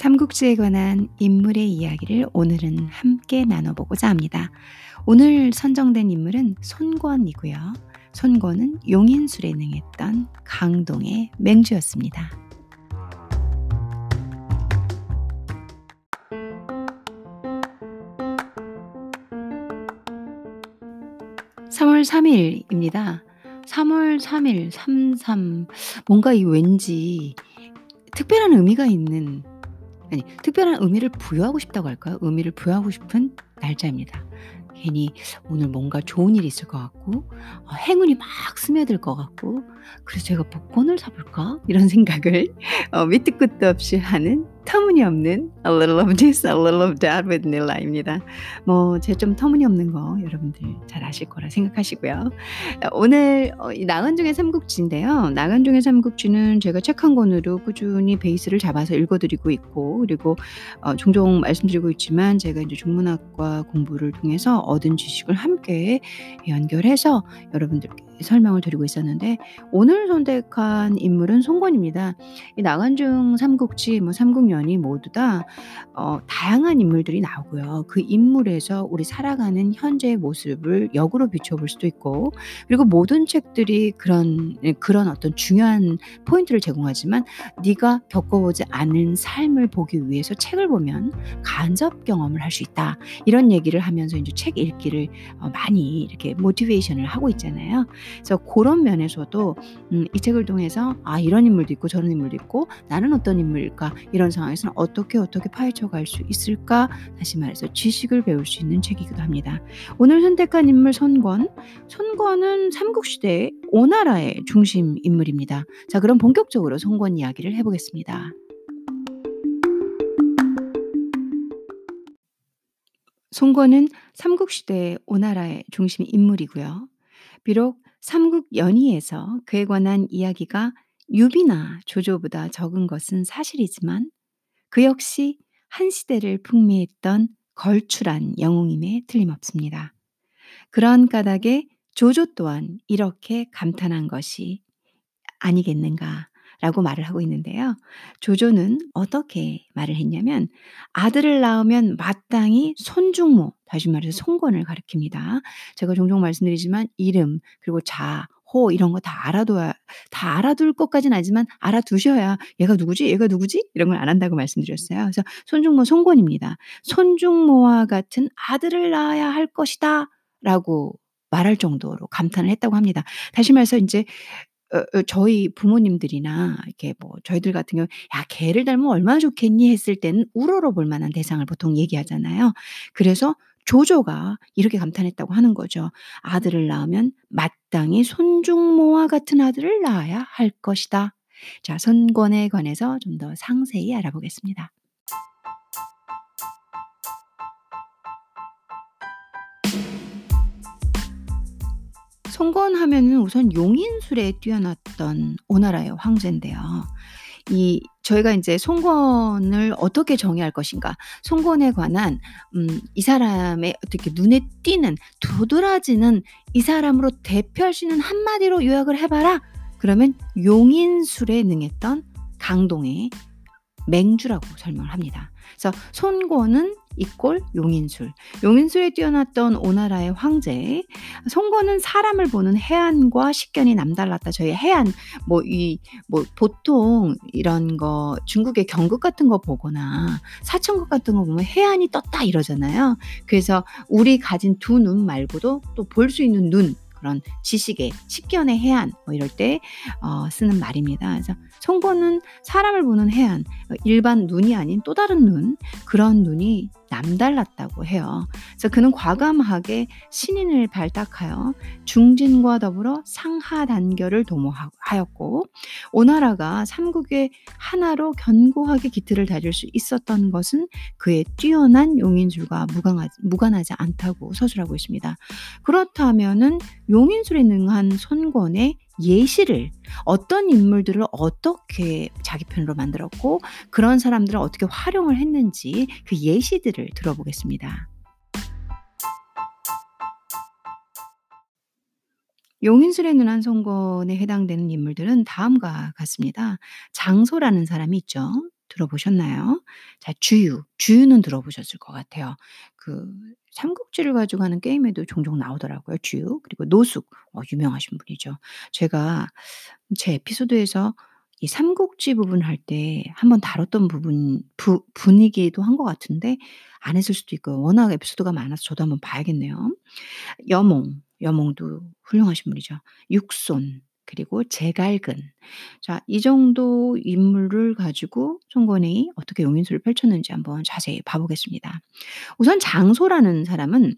삼국지에 관한 인물의 이야기를 오늘은 함께 나눠보고자 합니다. 오늘 선정된 인물은 손권이고요. 손권은 용인술에 능했던 강동의 맹주였습니다. 3월 3일입니다. 3월 3일, 33. 뭔가 이 왠지 특별한 의미가 있는 아니 특별한 의미를 부여하고 싶다고 할까요? 의미를 부여하고 싶은 날짜입니다. 괜히 오늘 뭔가 좋은 일이 있을 것 같고 어, 행운이 막 스며들 것 같고 그래서 제가 복권을 사볼까 이런 생각을 어, 밑도 끝도 없이 하는 터무니없는 a little of this, a little of that with 닐라입니다. 뭐 제 좀 터무니없는 거 여러분들 잘 아실 거라 생각하시고요. 오늘 어, 나간중의 삼국지인데요. 나간중의 삼국지는 제가 책 한 권으로 꾸준히 베이스를 잡아서 읽어드리고 있고 그리고 어, 종종 말씀드리고 있지만 제가 이제 중문학과 공부를 통해서 얻은 지식을 함께 연결해서 여러분들께 설명을 드리고 있었는데 오늘 선택한 인물은 송건입니다. 이 나간중 삼국지 뭐 삼국연이 모두 다 어, 다양한 인물들이 나오고요. 그 인물에서 우리 살아가는 현재의 모습을 역으로 비춰볼 수도 있고 그리고 모든 책들이 그런 그런 어떤 중요한 포인트를 제공하지만 네가 겪어보지 않은 삶을 보기 위해서 책을 보면 간접 경험을 할 수 있다 이런 얘기를 하면서 이제 책 읽기를 어, 많이 이렇게 모티베이션을 하고 있잖아요. 그래서 그런 면에서도 음, 이 책을 통해서 아 이런 인물도 있고 저런 인물도 있고 나는 어떤 인물일까 이런 상황에서는 어떻게 어떻게 파헤쳐 갈 수 있을까 다시 말해서 지식을 배울 수 있는 책이기도 합니다. 오늘 선택한 인물 선권 선권은 삼국시대의 오나라의 중심 인물입니다. 자 그럼 본격적으로 선권 이야기를 해보겠습니다. 송건은 삼국시대의 오나라의 중심 인물이고요. 비록 삼국 연의에서 그에 관한 이야기가 유비나 조조보다 적은 것은 사실이지만 그 역시 한 시대를 풍미했던 걸출한 영웅임에 틀림없습니다. 그런 까닭에 조조 또한 이렇게 감탄한 것이 아니겠는가 라고 말을 하고 있는데요. 조조는 어떻게 말을 했냐면 아들을 낳으면 마땅히 손중모, 다시 말해서 송권을 가리킵니다. 제가 종종 말씀드리지만 이름 그리고 자, 호 이런 거 다 알아둬야 다 알아둘 것까지는 아니지만 알아두셔야 얘가 누구지? 얘가 누구지? 이런 걸 안 한다고 말씀드렸어요. 그래서 손중모 송권입니다. 손중모와 같은 아들을 낳아야 할 것이다라고 말할 정도로 감탄을 했다고 합니다. 다시 말해서 이제 어, 어, 저희 부모님들이나 이렇게 뭐 저희들 같은 경우 "야 걔를 닮으면 얼마나 좋겠니?" 했을 때는 우러러 볼 만한 대상을 보통 얘기하잖아요. 그래서 조조가 이렇게 감탄했다고 하는 거죠. "아들을 낳으면 마땅히 손중모와 같은 아들을 낳아야 할 것이다." 자 선권에 관해서 좀 더 상세히 알아보겠습니다. 송건하면은 우선 용인술에 뛰어났던 오나라의 황제인데요. 이 저희가 인제 송건을 어떻게 정의할 것인가, 송건에 관한 음 이 사람의 어떻게 눈에 띄는 도드라지는 이 사람으로 대표할 수 있는 한마디로 요약을 해 봐라. 그러면 용인술에 능했던 강동의 맹주라고 설명을 합니다. 그래서 손권은 이꼴 용인술. 용인술에 뛰어났던 오나라의 황제. 송건은 사람을 보는 해안과 식견이 남달랐다. 저희 해안 뭐 이뭐 뭐 보통 이런 거 중국의 경극 같은 거 보거나 사천국 같은 거 보면 해안이 떴다 이러잖아요. 그래서 우리 가진 두 눈 말고도 또 볼 수 있는 눈 그런 지식의 식견의 해안 뭐 이럴 때 어, 쓰는 말입니다. 그래서 송곳는 사람을 보는 해안 일반 눈이 아닌 또 다른 눈 그런 눈이 남달랐다고 해요. 그래서 그는 과감하게 신인을 발탁하여 중진과 더불어 상하 단결을 도모하였고 오나라가 삼국의 하나로 견고하게 기틀을 다질 수 있었던 것은 그의 뛰어난 용인술과 무관하 지 않다고 서술하고 있습니다. 그렇다면은 용인술에 능한 손권의 예시를 어떤 인물들을 어떻게 자기 편으로 만들었고 그런 사람들을 어떻게 활용을 했는지 그 예시들을 들어보겠습니다. 용인술의 눈한 송건에 해당되는 인물들은 다음과 같습니다. 장소라는 사람이 있죠. 들어보셨나요? 자 주유, 주유는 들어보셨을 것 같아요. 그 삼국지를 가지고 하는 게임에도 종종 나오더라고요 주유. 그리고 노숙 어 유명하신 분이죠. 제가 제 에피소드에서 이 삼국지 부분 할 때 한번 다뤘던 부분 부 분이기도 한 것 같은데 안 했을 수도 있고요. 워낙 에피소드가 많아서 저도 한번 봐야겠네요. 여몽, 여몽도 훌륭하신 분이죠. 육손 그리고 제갈근. 자 이 정도 인물을 가지고 송건이 어떻게 용인술을 펼쳤는지 한번 자세히 봐 보겠습니다. 우선 장소라는 사람은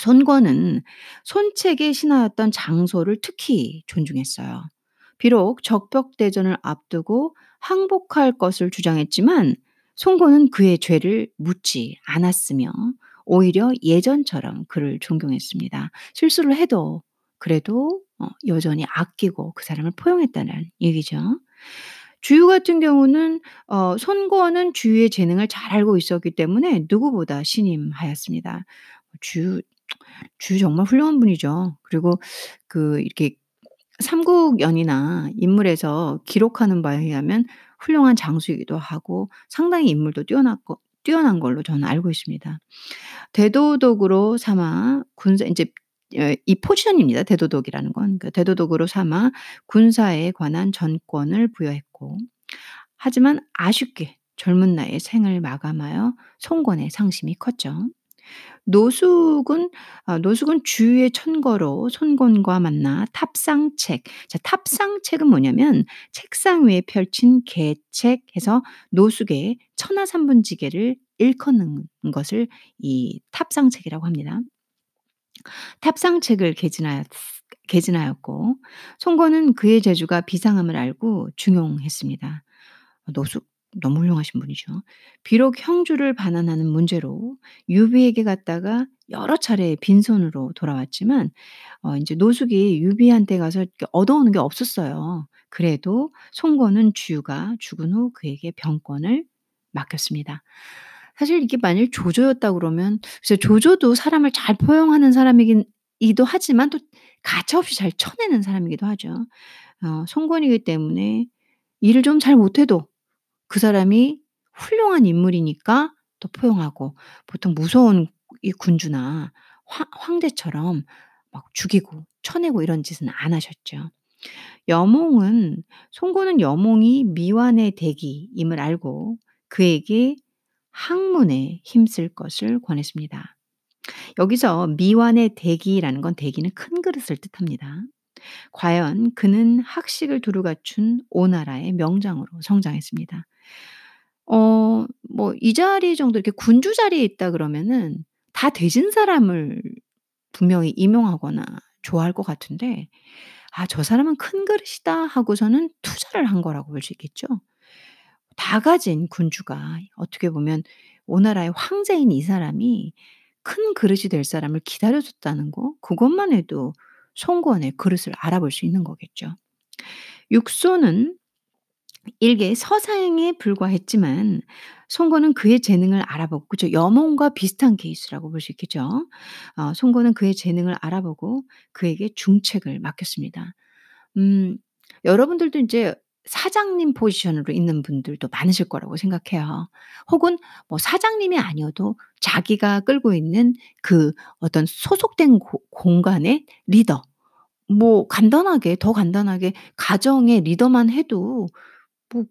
손권은 손책의 신하였던 장소를 특히 존중했어요. 비록 적벽대전을 앞두고 항복할 것을 주장했지만 송건은 그의 죄를 묻지 않았으며 오히려 예전처럼 그를 존경했습니다. 실수를 해도 그래도 어 여전히 아끼고 그 사람을 포용했다는 얘기죠. 주유 같은 경우는 어 손권은 주유의 재능을 잘 알고 있었기 때문에 누구보다 신임하였습니다. 주유 주유 정말 훌륭한 분이죠. 그리고 그 이렇게 삼국연이나 인물에서 기록하는 바에 의하면 훌륭한 장수이기도 하고 상당히 인물도 뛰어났고 뛰어난 걸로 저는 알고 있습니다. 대도독으로 삼아 군사 예 이 포지션입니다 대도독이라는 건. 그 대도독으로 삼아 군사에 관한 전권을 부여했고 하지만 아쉽게 젊은 나이에 생을 마감하여 송권의 상심이 컸죠. 노숙은 아 노숙은 주유의 천거로 손권과 만나 탑상책 자 탑상책은 뭐냐면 책상 위에 펼친 계책에서 노숙의 천하삼분지계를 일컫는 것을 이 탑상책이라고 합니다. 탑상책을 개진하였 개진하였고 송건은 그의 재주가 비상함을 알고 중용했습니다. 노숙 너무 훌륭하신 분이죠. 비록 형주를 반환하는 문제로 유비에게 갔다가 여러 차례 빈손으로 돌아왔지만 어 인제 노숙이 유비한테 가서 얻어오는 게 없었어요. 그래도 송건은 주유가 죽은 후 그에게 병권을 맡겼습니다. 사실 이게 만일 조조였다 그러면 글쎄 조조도 사람을 잘 포용하는 사람이긴 이기도 하지만 또 가차없이 잘 쳐내는 사람이기도 하죠. 어 송건이기 때문에 일을 좀 잘 못해도 그 사람이 훌륭한 인물이니까 또 포용하고 보통 무서운 이 군주나 황 황제처럼 막 죽이고 쳐내고 이런 짓은 안 하셨죠. 여몽은 송건은 여몽이 미완의 대기임을 알고 그에게 학문에 힘쓸 것을 권했습니다. 여기서 미완의 대기라는 건 대기는 큰 그릇을 뜻합니다. 과연 그는 학식을 두루 갖춘 오나라의 명장으로 성장했습니다. 어 뭐 이 자리 정도 이렇게 군주 자리에 있다 그러면은 다 되진 사람을 분명히 임용하거나 좋아할 것 같은데 '아 저 사람은 큰 그릇이다.' 하고서는 투자를 한 거라고 볼 수 있겠죠. 다 가진 군주가 어떻게 보면 오나라의 황제인 이 사람이 큰 그릇이 될 사람을 기다려 줬다는 거 그것만 해도 송건의 그릇을 알아볼 수 있는 거겠죠. 육손은 일개 서사행에 불과했지만 송건은 그의 재능을 알아보고 그죠. 여몽과 비슷한 케이스라고 볼 수 있겠죠. 어 송건은 그의 재능을 알아보고 그에게 중책을 맡겼습니다. 음 여러분들도 인제 사장님 포지션으로 있는 분들도 많으실 거라고 생각해요. 혹은 뭐 사장님이 아니어도 자기가 끌고 있는 그 어떤 소속된 고 공간의 리더 뭐 간단하게 더 간단하게 가정의 리더만 해도 뭐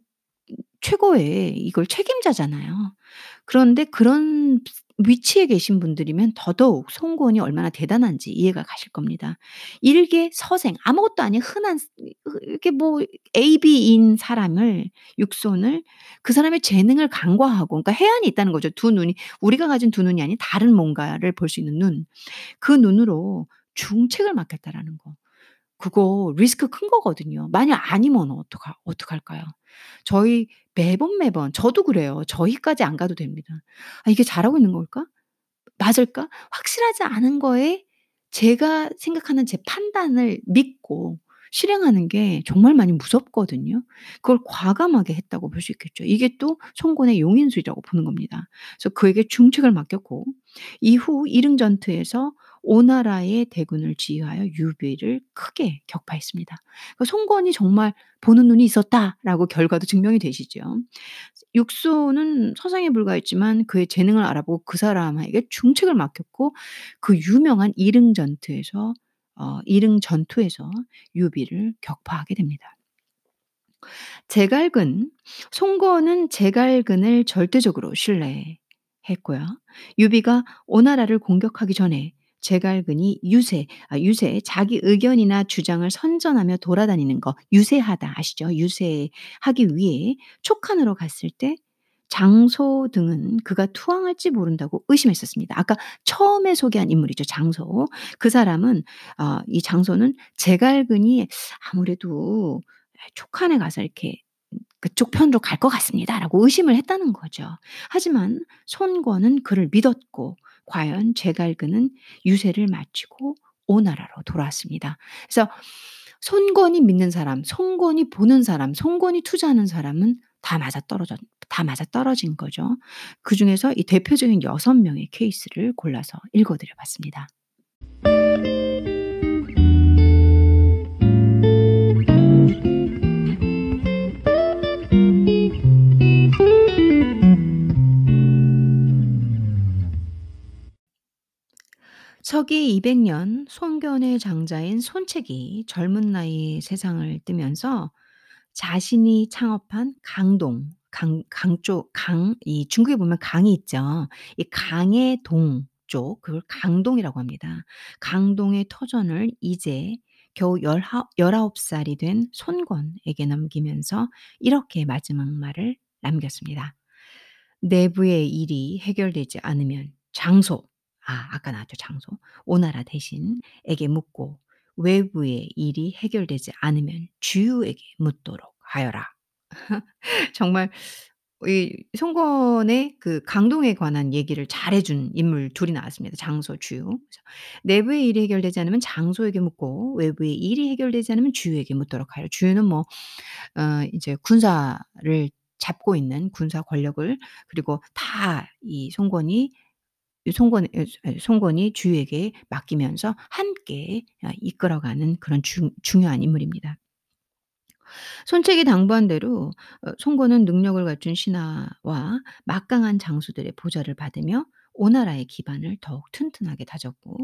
최고의 이걸 책임자잖아요. 그런데 그런 위치에 계신 분들이면 더더욱 송건이 얼마나 대단한지 이해가 가실 겁니다. 일개 서생 아무것도 아닌 흔한 이렇게 뭐 AB인 사람을 육손을 그 사람의 재능을 간과하고 그러니까 해안이 있다는 거죠. 두 눈이 우리가 가진 두 눈이 아닌 다른 뭔가를 볼 수 있는 눈. 그 눈으로 중책을 맡겼다라는 거. 그거 리스크 큰 거거든요. 만약 아니면 어떡하 어떡할까요? 저희 매번, 매번 저도 그래요. 저희까지 안 가도 됩니다. '아 이게 잘하고 있는 걸까? 맞을까?' 확실하지 않은 거에 제가 생각하는 제 판단을 믿고 실행하는 게 정말 많이 무섭거든요. 그걸 과감하게 했다고 볼 수 있겠죠. 이게 또 송건의 용인술이라고 보는 겁니다. 그래서 그에게 중책을 맡겼고 이후 일흥전투에서 오나라의 대군을 지휘하여 유비를 크게 격파했습니다. 그 송건이 정말 '보는 눈이 있었다.'라고 결과도 증명이 되시죠. 육소는 서상에 불과했지만 그의 재능을 알아보고 그 사람에게 중책을 맡겼고 그 유명한 이릉 전투에서 어 이릉 전투에서 유비를 격파하게 됩니다. 제갈근 송건은 제갈근을 절대적으로 신뢰 했고요. 유비가 오나라를 공격하기 전에 제갈근이 유세 아 유세 자기 의견이나 주장을 선전하며 돌아다니는 거 유세하다 아시죠? 유세하기 위해 촉한으로 갔을 때 장소 등은 그가 투항할지 모른다고 의심했었습니다. 아까 처음에 소개한 인물이죠, 장소. 그 사람은 어 이 장소는 제갈근이 아무래도 촉한에 가서 이렇게 "그쪽 편으로 갈 것 같습니다."라고 의심을 했다는 거죠. 하지만 손권은 그를 믿었고 과연 제갈근은 유세를 마치고 오나라로 돌아왔습니다. 그래서 손권이 믿는 사람, 손권이 보는 사람, 손권이 투자하는 사람은 다 맞아 떨어졌 다 맞아 떨어진 거죠. 그 중에서 이 대표적인 6 명의 케이스를 골라서 읽어 드려 봤습니다. 서기 200년 손견의 장자인 손책이 젊은 나이에 세상을 뜨면서 자신이 창업한 강동 강 강쪽 강 이 중국에 보면 강이 있죠. 이 강의 동 쪽 그걸 강동이라고 합니다. 강동의 터전을 이제 겨우 19 살이 된 손권에게 넘기면서 이렇게 마지막 말을 남겼습니다. "내부의 일이 해결되지 않으면 장소" 아 아까 나왔죠 장소. "오나라 대신에게 묻고 외부의 일이 해결되지 않으면 주유에게 묻도록 하여라." 정말 이 송건의 그 강동에 관한 얘기를 잘해 준 인물 둘이 나왔습니다. 장소, 주유. 내부의 일이 해결되지 않으면 장소에게 묻고 외부의 일이 해결되지 않으면 주유에게 묻도록 하여. 주유는 뭐 어 이제 군사를 잡고 있는 군사 권력을 그리고 다 이 송건이 이 에에 송건이 주유에게 맡기면서 함께 아 이끌어가는 그런 중 중요한 인물입니다. 손책이 당부한 대로 어 송건은 능력을 갖춘 신하와 막강한 장수들의 보좌를 받으며 오나라의 기반을 더욱 튼튼하게 다졌고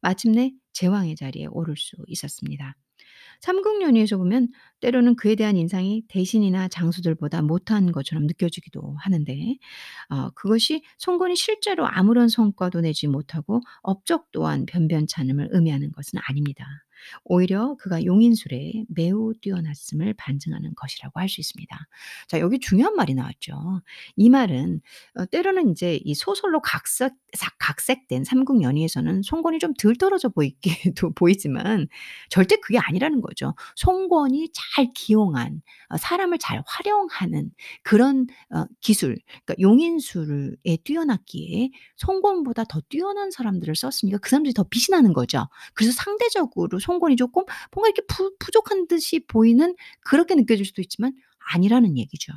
마침내 제왕의 자리에 오를 수 있었습니다. 삼국연의에서 보면 때로는 그에 대한 인상이 대신이나 장수들보다 못한 것처럼 느껴지기도 하는데 어 그것이 송건이 실제로 아무런 성과도 내지 못하고 업적 또한 변변찮음을 의미하는 것은 아닙니다. 오히려 그가 용인술에 매우 뛰어났음을 반증하는 것이라고 할 수 있습니다. 자 여기 중요한 말이 나왔죠. 이 말은 어 때로는 인제 이 소설로 각색 삭 각색된 삼국연의에서는 송건이 좀 덜 떨어져 보이기도 보이지만 절대 그게 아니라는 거죠. 송건이 잘 기용한 어 사람을 잘 활용하는 그런 어 기술 그러니까 용인술에 뛰어났기에 송건보다 더 뛰어난 사람들을 썼으니까 그 사람들이 더 빛이 나는 거죠. 그래서 상대적으로 송건이 쪼끔 뭔가 이렇게 부 부족한 듯이 보이는 그렇게 느껴질 수도 있지만 아니라는 얘기죠.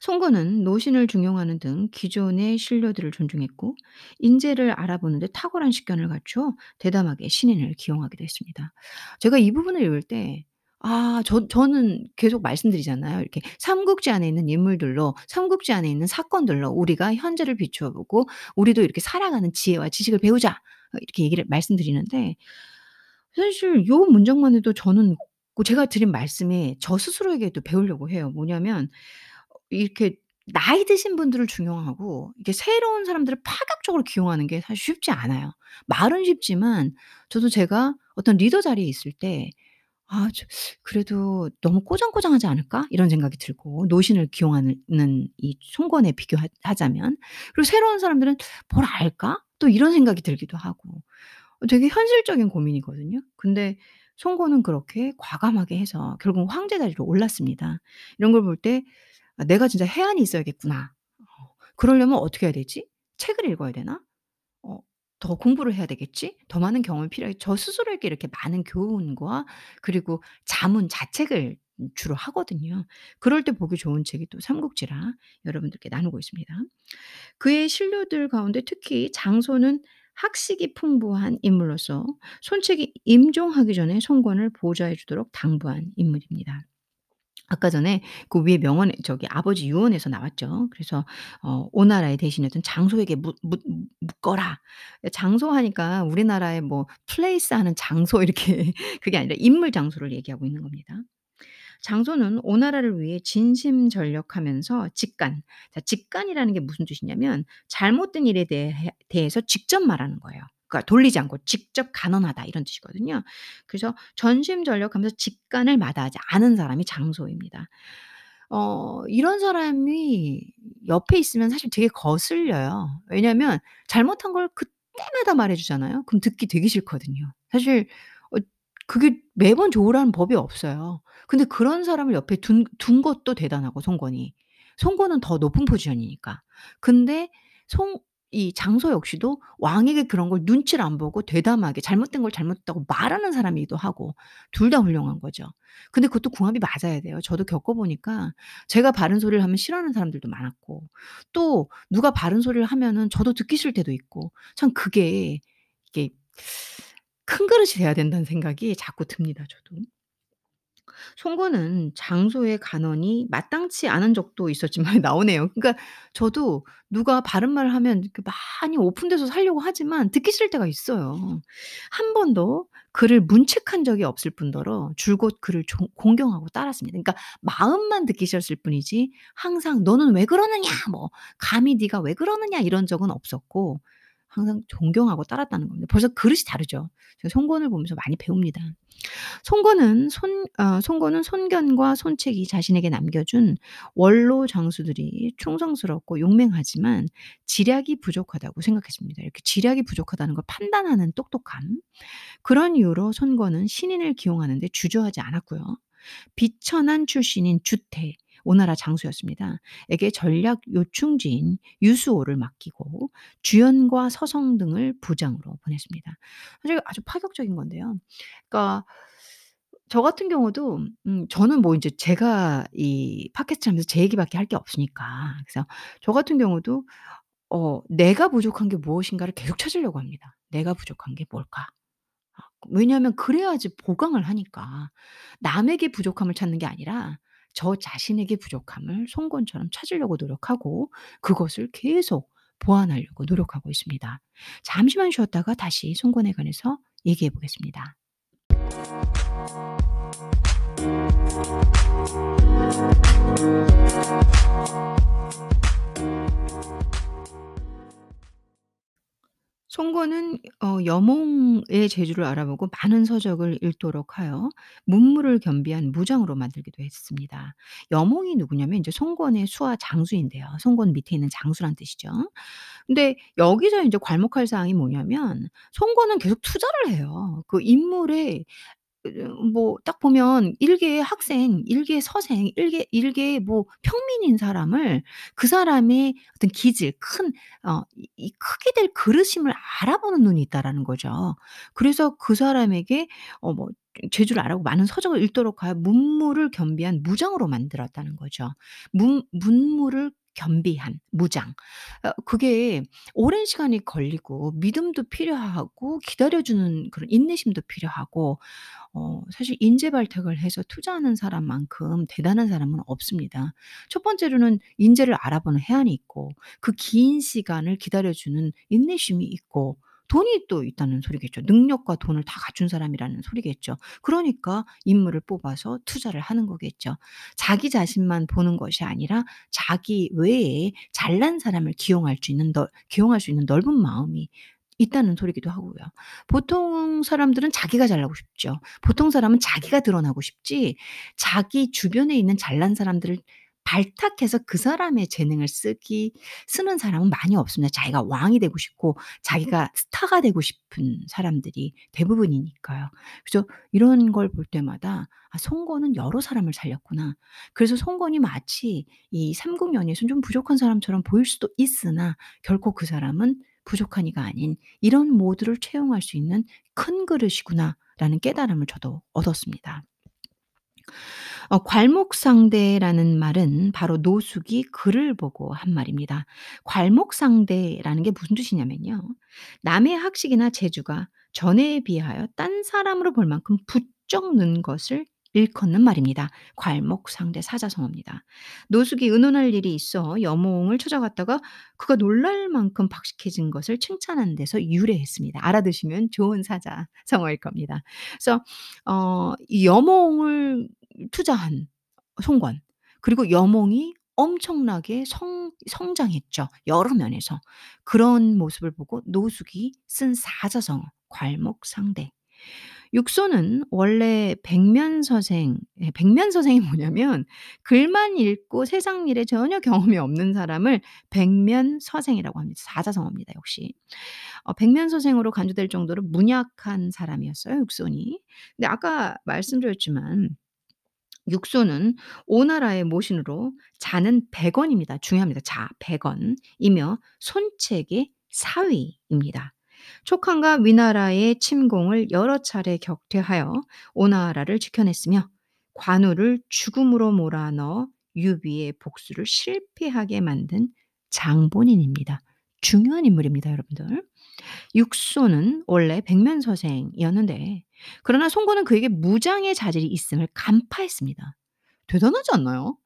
송건은 노신을 중용하는 등 기존의 신료들을 존중했고 인재를 알아보는 데 탁월한 식견을 갖추어 대담하게 신인을 기용하기도 했습니다. 제가 이 부분을 읽을 때 아 저 저는 계속 말씀드리잖아요. 이렇게 삼국지 안에 있는 인물들로 삼국지 안에 있는 사건들로 우리가 현재를 비추어 보고 우리도 이렇게 살아가는 지혜와 지식을 배우자. 어 이렇게 얘기를 말씀드리는데 사실 요 문장만 해도 저는 그 제가 드린 말씀에 저 스스로에게도 배우려고 해요. 뭐냐면 이렇게 나이 드신 분들을 중용하고 이게 새로운 사람들을 파격적으로 기용하는 게 사실 쉽지 않아요. 말은 쉽지만 저도 제가 어떤 리더 자리에 있을 때 '아 저 그래도 너무 꼬장꼬장하지 않을까?' 이런 생각이 들고 노신을 기용하는 는이 송건에 비교하 하자면. 그리고 '새로운 사람들은 뭘 알까?' 또 이런 생각이 들기도 하고. 어 되게 현실적인 고민이거든요. 근데 송건은 그렇게 과감하게 해서 결국 황제 자리로 올랐습니다. 이런 걸 볼 때 '아 내가 진짜 해안이 있어야겠구나. 어 그러려면 어떻게 해야 되지? 책을 읽어야 되나? 어 더 공부를 해야 되겠지? 더 많은 경험이 필요해' 저 스스로에게 이렇게 많은 교훈과 그리고 자문, 자책을 음 주로 하거든요. 그럴 때 보기 좋은 책이 또 삼국지라 여러분들께 나누고 있습니다. 그의 신료들 가운데 특히 장소는 학식이 풍부한 인물로서 손책이 임종하기 전에 송건을 보좌해 주도록 당부한 인물입니다. 아까 전에 그 위에 명언에 저기 아버지 유언에서 나왔죠. 그래서 어 "오나라에 대신하던 장소에게 묻묻 묻거라." 예 장소 하니까 우리나라의 뭐 플레이스 하는 장소 이렇게 그게 아니라 인물 장소를 얘기하고 있는 겁니다. 장소는 오나라를 위해 진심 전력하면서 직간 자 직간이라는 게 무슨 뜻이냐면 잘못된 일에 대해 대해서 직접 말하는 거예요. 그러니까 돌리지 않고 직접 간언하다 이런 뜻이거든요. 그래서 전심 전력하면서 직간을 마다하지 않은 사람이 장소입니다. 어 이런 사람이 옆에 있으면 사실 되게 거슬려요. 왜냐하면 잘못한 걸 그때마다 말해 주잖아요. 그럼 듣기 되게 싫거든요. 사실 어 그게 매번 좋으라는 법이 없어요. 근데 그런 사람을 옆에 둔 둔 것도 대단하고 송건이. 송건은 더 높은 포지션이니까. 근데 송 이 장소 역시도 왕에게 그런 걸 눈치를 안 보고 대담하게 잘못된 걸 잘못했다고 말하는 사람이기도 하고 둘 다 훌륭한 거죠. 근데 그것도 궁합이 맞아야 돼요. 저도 겪어 보니까 제가 바른 소리를 하면 싫어하는 사람들도 많았고 또 누가 바른 소리를 하면은 저도 듣기 싫을 때도 있고 참 그게 이게 큰 그릇이 돼야 된다는 생각이 자꾸 듭니다 저도. 송건은 장소의 간언이 마땅치 않은 적도 있었지만 나오네요. 그러니까 저도 누가 바른 말을 하면 많이 오픈돼서 살려고 하지만 듣기 싫을 때가 있어요. 한 번도 그를 문책한 적이 없을 뿐더러 줄곧 그를 종 공경하고 따랐습니다. 그러니까 마음만 듣기 싫었을 뿐이지 항상 "너는 왜 그러느냐." 뭐 "감히 네가 왜 그러느냐." 이런 적은 없었고 항상 존경하고 따랐다는 겁니다. 벌써 그릇이 다르죠. 제가 송건을 보면서 많이 배웁니다. 송건은 손 어 송건은 손견과 손책이 자신에게 남겨준 원로 장수들이 충성스럽고 용맹하지만 지략이 부족하다고 생각했습니다. 이렇게 지략이 부족하다는 걸 판단하는 똑똑함. 그런 이유로 손건은 신인을 기용하는 데 주저하지 않았고요. 비천한 출신인 주태 오나라 장수였습니다. 에게 전략 요충지인 유수호를 맡기고 주연과 서성 등을 부장으로 보냈습니다. 사실 아주 파격적인 건데요. 그러니까 저 같은 경우도 음 저는 뭐 인제 제가 이 팟캐스트 하면서 제 얘기밖에 할 게 없으니까. 그래서 저 같은 경우도 어 '내가 부족한 게 무엇인가.'를 계속 찾으려고 합니다. '내가 부족한 게 뭘까?' 아 왜냐하면 그래야지 보강을 하니까. 남에게 부족함을 찾는 게 아니라 저 자신에게 부족함을 송건처럼 찾으려고 노력하고 그것을 계속 보완하려고 노력하고 있습니다. 잠시만 쉬었다가 다시 송건에 관해서 얘기해 보겠습니다. 송건은 어 여몽의 재주를 알아보고 많은 서적을 읽도록 하여 문무를 겸비한 무장으로 만들기도 했습니다. 여몽이 누구냐면 인제 송건의 수하 장수인데요. 송건 밑에 있는 장수란 뜻이죠. 근데 여기서 인제 괄목할 사항이 뭐냐면 송건은 계속 투자를 해요. 그 인물에 으 뭐 딱 보면 일개의 학생, 일개의 서생, 일개 일개의 뭐 평민인 사람을 그 사람의 어떤 기질 큰 어이이 크게 될 그릇임을 알아보는 눈이 있다라는 거죠. 그래서 그 사람에게 어뭐 재주를 알아보고 많은 서적을 읽도록 하여 문무를 겸비한 무장으로 만들었다는 거죠. 문 문무를 겸비한 무장. 어 그게 오랜 시간이 걸리고 믿음도 필요하고 기다려 주는 그런 인내심도 필요하고 어 사실 인재발탁을 해서 투자하는 사람만큼 대단한 사람은 없습니다. 첫 번째로는 인재를 알아보는 해안이 있고 그 긴 시간을 기다려 주는 인내심이 있고 돈이 또 있다는 소리겠죠. 능력과 돈을 다 갖춘 사람이라는 소리겠죠. 그러니까 인물을 뽑아서 투자를 하는 거겠죠. 자기 자신만 보는 것이 아니라 자기 외에 잘난 사람을 기용할 수 있는 넓 기용할 수 있는 넓은 마음이 있다는 소리기도 하고요. 보통 사람들은 자기가 잘나고 싶죠. 보통 사람은 자기가 드러나고 싶지 자기 주변에 있는 잘난 사람들을 발탁해서 그 사람의 재능을 쓰기 쓰는 사람은 많이 없습니다. 자기가 왕이 되고 싶고 자기가 스타가 되고 싶은 사람들이 대부분이니까요. 그래서 이런 걸 볼 때마다 '아 송건은 여러 사람을 살렸구나.' 그래서 송건이 마치 이 삼국연의에서는 좀 부족한 사람처럼 보일 수도 있으나 결코 그 사람은 부족한 이가 아닌 '이런 모두를 채용할 수 있는 큰 그릇이구나.'라는 깨달음을 저도 얻었습니다. 어 괄목상대라는 말은 바로 노숙이 글을 보고 한 말입니다. 괄목상대라는 게 무슨 뜻이냐면요. 남의 학식이나 재주가 전에 비하여 딴 사람으로 볼 만큼 부쩍 는 것을 일컫는 말입니다. 괄목상대 사자성어입니다. 노숙이 의논할 일이 있어 여몽을 찾아갔다가 그가 놀랄 만큼 박식해진 것을 칭찬한 데서 유래했습니다. 알아두시면 좋은 사자성어일 겁니다. 그래서 어 이 여몽을 투자한 송권 그리고 여몽이 엄청나게 성 성장했죠, 여러 면에서. 그런 모습을 보고 노숙이 쓴 사자성어 괄목상대. 육소는 원래 백면서생 예 백면서생이 뭐냐면 글만 읽고 세상 일에 전혀 경험이 없는 사람을 백면서생이라고 합니다. 사자성어입니다 역시. 어 백면서생으로 간주될 정도로 문약한 사람이었어요 육손이. 근데 아까 말씀드렸지만 육소는 오나라의 모신으로 자는 백원입니다. 중요합니다. 자 백원이며 손책의 사위입니다. 촉한과 위나라의 침공을 여러 차례 격퇴하여 오나라를 지켜냈으며 관우를 죽음으로 몰아넣어 유비의 복수를 실패하게 만든 장본인입니다. 중요한 인물입니다 여러분들. 육소는 원래 백면서생이었는데 그러나 송건은 그에게 무장의 자질이 있음을 간파했습니다. 대단하지 않나요?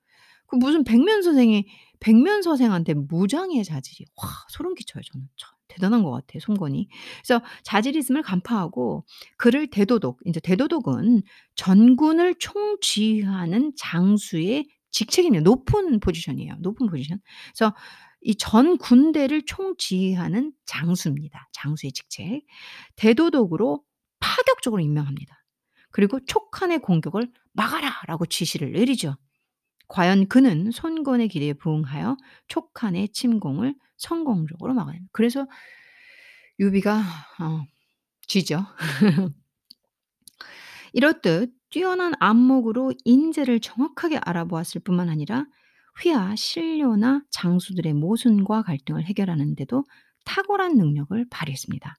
그 무슨 백면서생이 백면서생한테 무장의 자질이 와 소름 끼쳐요 저는. 참 대단한 것 같아요 송건이. 그래서 자질이 있음을 간파하고 그를 대도독 인제 대도독은 전군을 총지휘하는 장수의 직책이네요. 높은 포지션이에요. 높은 포지션. 그래서 이 전 군대를 총지휘하는 장수입니다. 장수의 직책. 대도독으로 파격적으로 임명합니다. 그리고 촉한의 공격을 "막아라."라고 지시를 내리죠. 과연 그는 손권의 기대에 부응하여 촉한의 침공을 성공적으로 막아냅니다. 그래서 유비가 어 지죠. 이렇듯 뛰어난 안목으로 인재를 정확하게 알아보았을 뿐만 아니라 휘하, 신료나 장수들의 모순과 갈등을 해결하는 데도 탁월한 능력을 발휘했습니다.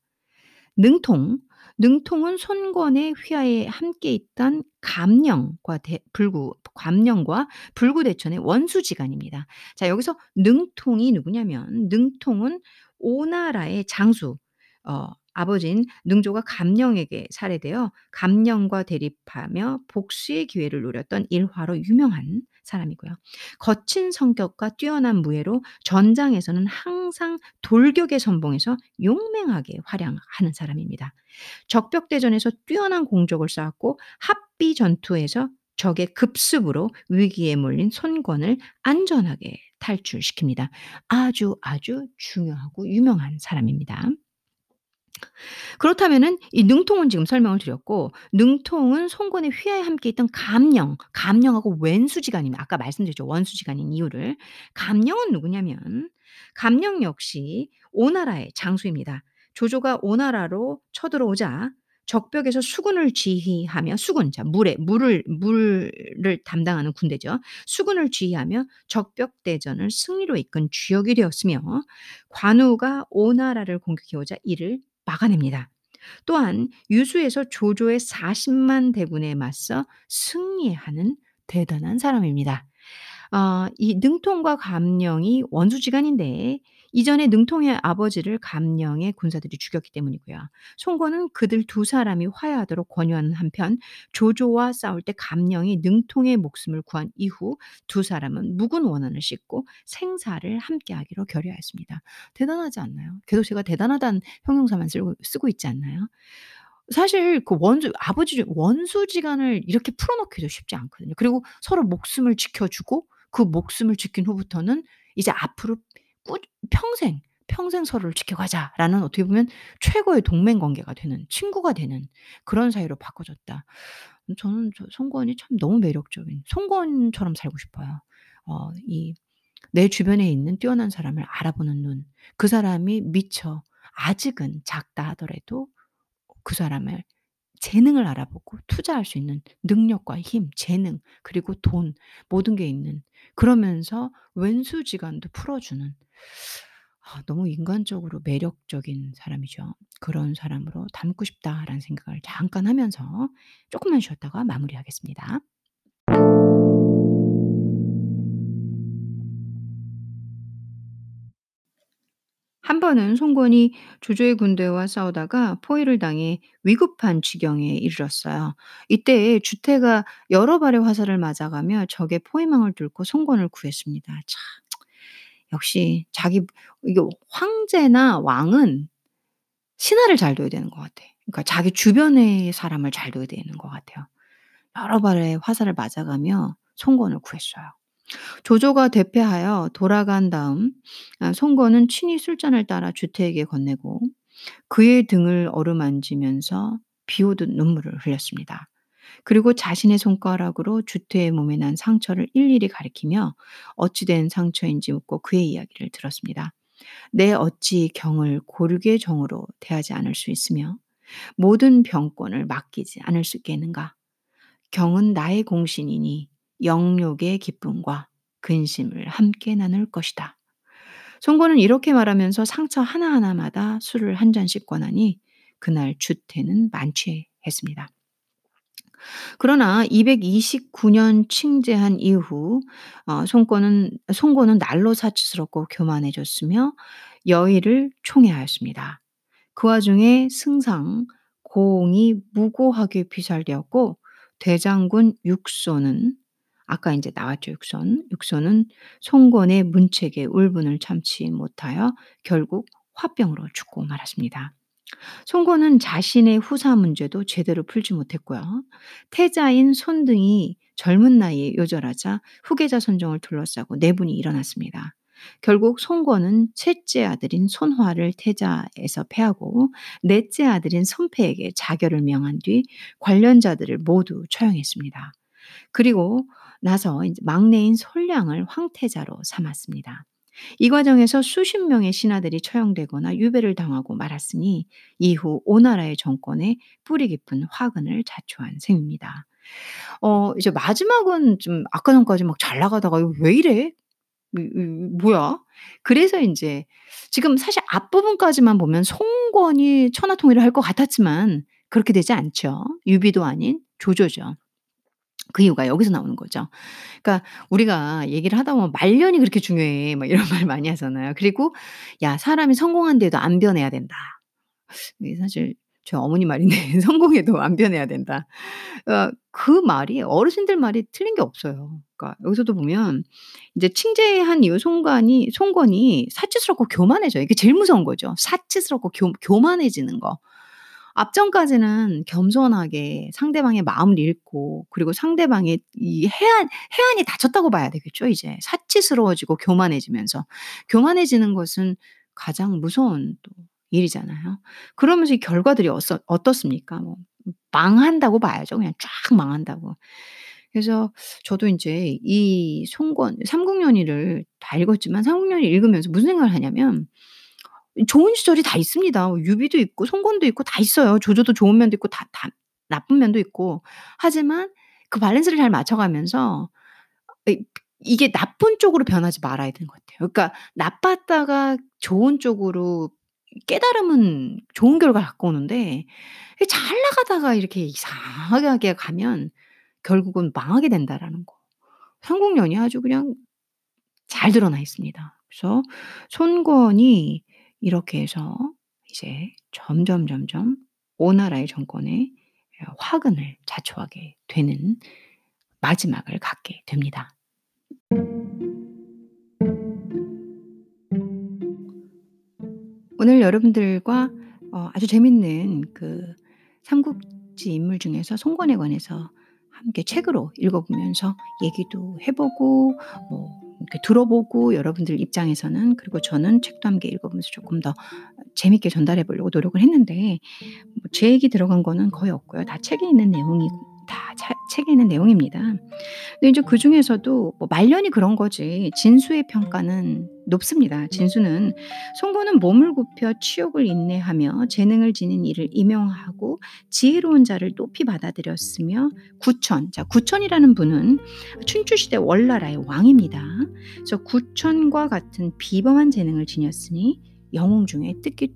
능통, 능통은 손권의 휘하에 함께 있던 감령과 대 불구 감령과 불구대천의 원수지간입니다. 자 여기서 능통이 누구냐면 능통은 오나라의 장수 어 아버지인 능조가 감령에게 살해되어 감령과 대립하며 복수의 기회를 노렸던 일화로 유명한 사람이고요. 거친 성격과 뛰어난 무예로 전장에서는 항상 돌격의 선봉에서 용맹하게 활약하는 사람입니다. 적벽대전에서 뛰어난 공적을 쌓았고 합비 전투에서 적의 급습으로 위기에 몰린 손권을 안전하게 탈출시킵니다. 아주 아주 중요하고 유명한 사람입니다. 그렇다면은 이 능통은 지금 설명을 드렸고 능통은 송건의 휘하에 함께 있던 감령, 감령하고 왼수지간입니다. 아까 말씀드렸죠. 원수지간인 이유를. 감령은 누구냐면 감령 역시 오나라의 장수입니다. 조조가 오나라로 쳐들어오자 적벽에서 수군을 지휘하며 수군 자 물에 물을 물을 담당하는 군대죠. 수군을 지휘하며 적벽 대전을 승리로 이끈 주역이 되었으며 관우가 오나라를 공격해 오자 이를 막아냅니다. 또한 유수에서 조조의 40만 대군에 맞서 승리하는 대단한 사람입니다. 어 이 능통과 감령이 원수지간인데 이전에 능통의 아버지를 감령의 군사들이 죽였기 때문이고요. 송건은 그들 두 사람이 화해하도록 권유하는 한편 조조와 싸울 때 감령이 능통의 목숨을 구한 이후 두 사람은 묵은 원한을 씻고 생사를 함께하기로 결의하였습니다. 대단하지 않나요? 제가 대단하다는 형용사만 쓰고 쓰고 있지 않나요? 사실 그 원수 아버지 원수지간을 이렇게 풀어놓기도 쉽지 않거든요. 그리고 서로 목숨을 지켜주고 그 목숨을 지킨 후부터는 이제 앞으로 꾸 평생, 평생 서로를 지켜가자라는 어떻게 보면 최고의 동맹 관계가 되는 친구가 되는 그런 사이로 바꿔줬다. 저는 저 송건이 참 너무 매력적인 송건처럼 살고 싶어요. 어 이 내 주변에 있는 뛰어난 사람을 알아보는 눈. 그 사람이 미처 아직은 작다 하더라도 그 사람을 재능을 알아보고 투자할 수 있는 능력과 힘, 재능 그리고 돈 모든 게 있는 그러면서 왼수지간도 풀어주는 아 너무 인간적으로 매력적인 사람이죠. '그런 사람으로 닮고 싶다.'라는 생각을 잠깐 하면서 쪼끔만 쉬었다가 마무리하겠습니다. 한 번은 송건이 조조의 군대와 싸우다가 포위를 당해 위급한 지경에 이르렀어요. 이때 주태가 여러 발의 화살을 맞아가며 적의 포위망을 뚫고 송건을 구했습니다. 참 역시 자기 이게 황제나 왕은 신하를 잘 둬야 되는 것 같아. 그러니까 자기 주변의 사람을 잘 둬야 되는 것 같아요. 여러 발의 화살을 맞아가며 송건을 구했어요. 조조가 대패하여 돌아간 다음 아, 송건은 친히 술잔을 따라 주태에게 건네고 그의 등을 어루만지면서 비오듯 눈물을 흘렸습니다. 그리고 자신의 손가락으로 주태의 몸에 난 상처를 일일이 가리키며 어찌된 상처인지 묻고 그의 이야기를 들었습니다. 내 어찌 경을 고르게 정으로 대하지 않을 수 있으며 모든 병권을 맡기지 않을 수 있겠는가? 경은 나의 공신이니 영욕의 기쁨과 근심을 함께 나눌 것이다. 송고는 이렇게 말하면서 상처 하나하나마다 술을 한 잔씩 권하니 그날 주태는 만취했습니다. 그러나 229년 칭제한 이후 어, 송고는 송고는 날로 사치스럽고 교만해졌으며 여의를 총애하였습니다. 그 와중에 승상 고홍이 무고하게 피살되었고 대장군 육소는 아까 이제 나왔죠 육선. 육선은 송건의 문책에 울분을 참지 못하여 결국 화병으로 죽고 말았습니다. 송건은 자신의 후사 문제도 제대로 풀지 못했고요. 태자인 손등이 젊은 나이에 요절하자 후계자 선정을 둘러싸고 내분이 일어났습니다. 결국 송건은 셋째 아들인 손화를 태자에서 패하고 넷째 아들인 손패에게 자결을 명한 뒤 관련자들을 모두 처형했습니다. 그리고 나서 막내인 솔량을 황태자로 삼았습니다. 이 과정에서 수십 명의 신하들이 처형되거나 유배를 당하고 말았으니 이후 오나라의 정권에 뿌리 깊은 화근을 자초한 셈입니다. 어 이제 마지막은 좀 아까 전까지 막 잘 나가다가 '왜 이래? 뭐야?' 그래서 인제 지금 사실 앞부분까지만 보면 송건이 천하통일을 할 것 같았지만 그렇게 되지 않죠. 유비도 아닌 조조죠. 그 이유가 여기서 나오는 거죠. 그러니까 우리가 얘기를 하다 보면 "말년이 그렇게 중요해." 막 이런 말 많이 하잖아요. 그리고 "야 사람이 성공한데도 안 변해야 된다." 사실 저희 어머니 말인데 "성공해도 안 변해야 된다." 어 그 말이 어르신들 말이 틀린 게 없어요. 그러니까 여기서도 보면 이제 칭제한 이후 송관이 송건이 사치스럽고 교만해져요. 이게 제일 무서운 거죠. 사치스럽고 교 교만해지는 거. 앞전까지는 겸손하게 상대방의 마음을 읽고 그리고 상대방의 이 해안 해안이 닫혔다고 봐야 되겠죠 이제. 사치스러워지고 교만해지면서. 교만해지는 것은 가장 무서운 또 일이잖아요. 그러면서 이 결과들이 어서 어떻습니까? 뭐 망한다고 봐야죠. 그냥 쫙 망한다고. 그래서 저도 인제 이 송건 삼국연의를 다 읽었지만 삼국연의 읽으면서 무슨 생각을 하냐면 좋은 시절이 다 있습니다. 유비도 있고 송건도 있고 다 있어요. 조조도 좋은 면도 있고 다 다 나쁜 면도 있고. 하지만 그 밸런스를 잘 맞춰가면서 이 이게 나쁜 쪽으로 변하지 말아야 되는 것 같아요. 그러니까 나빴다가 좋은 쪽으로 깨달으면 좋은 결과를 갖고 오는데 잘 나가다가 이렇게 이상하게 가면 결국은 망하게 된다라는 거. 삼국연의 아주 그냥 잘 드러나 있습니다. 그래서 손권이 이렇게 해서 이제 점점 점점 오나라의 정권에 화근을 자초하게 되는 마지막을 갖게 됩니다. 오늘 여러분들과 어 아주 재밌는 그 삼국지 인물 중에서 송건에 관해서 함께 책으로 읽어보면서 얘기도 해 보고 뭐 이렇게 들어보고 여러분들 입장에서는 그리고 저는 책도 함께 읽어보면서 조금 더 재밌게 전달해 보려고 노력을 했는데 뭐 제 얘기 들어간 거는 거의 없고요. 다 책에 있는 내용이 다 차, 책에 있는 내용입니다. 근데 이제 그 중에서도 뭐 말년이 그런 거지 진수의 평가는 높습니다. 진수는 송고는 몸을 굽혀 치욕을 인내하며 재능을 지닌 이를 임용하고 지혜로운 자를 높이 받아들였으며 구천, 자 구천이라는 분은 춘추 시대 월나라의 왕입니다. 그래서 구천과 같은 비범한 재능을 지녔으니 영웅 중에 특히,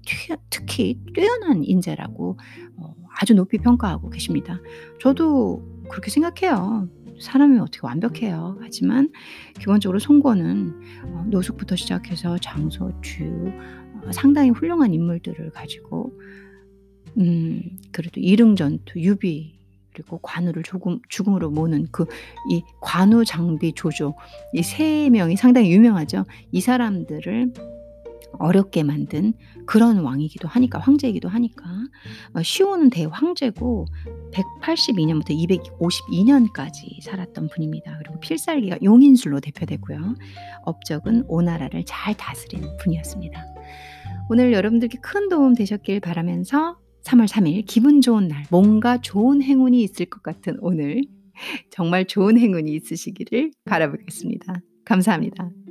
특히 뛰어난 인재라고 어, 아주 높이 평가하고 계십니다. 저도 그렇게 생각해요. 사람이 어떻게 완벽해요. 하지만 기본적으로 송건은 어 노숙부터 시작해서 장소, 주어 상당히 훌륭한 인물들을 가지고 음 그래도 일흥전투, 유비 그리고 관우를 조금 죽음으로 모는 그 이 관우, 장비, 조조 이 세 명이 상당히 유명하죠. 이 사람들을 어렵게 만든 그런 왕이기도 하니까 황제이기도 하니까 어 시온은 대황제고 182 년부터 252 년까지 살았던 분입니다. 그리고 필살기가 용인술로 대표되고요. 업적은 오나라를 잘 다스린 분이었습니다. 오늘 여러분들께 큰 도움 되셨길 바라면서 3월 3일 기분 좋은 날 뭔가 좋은 행운이 있을 것 같은 오늘 정말 좋은 행운이 있으시기를 바라보겠습니다. 감사합니다.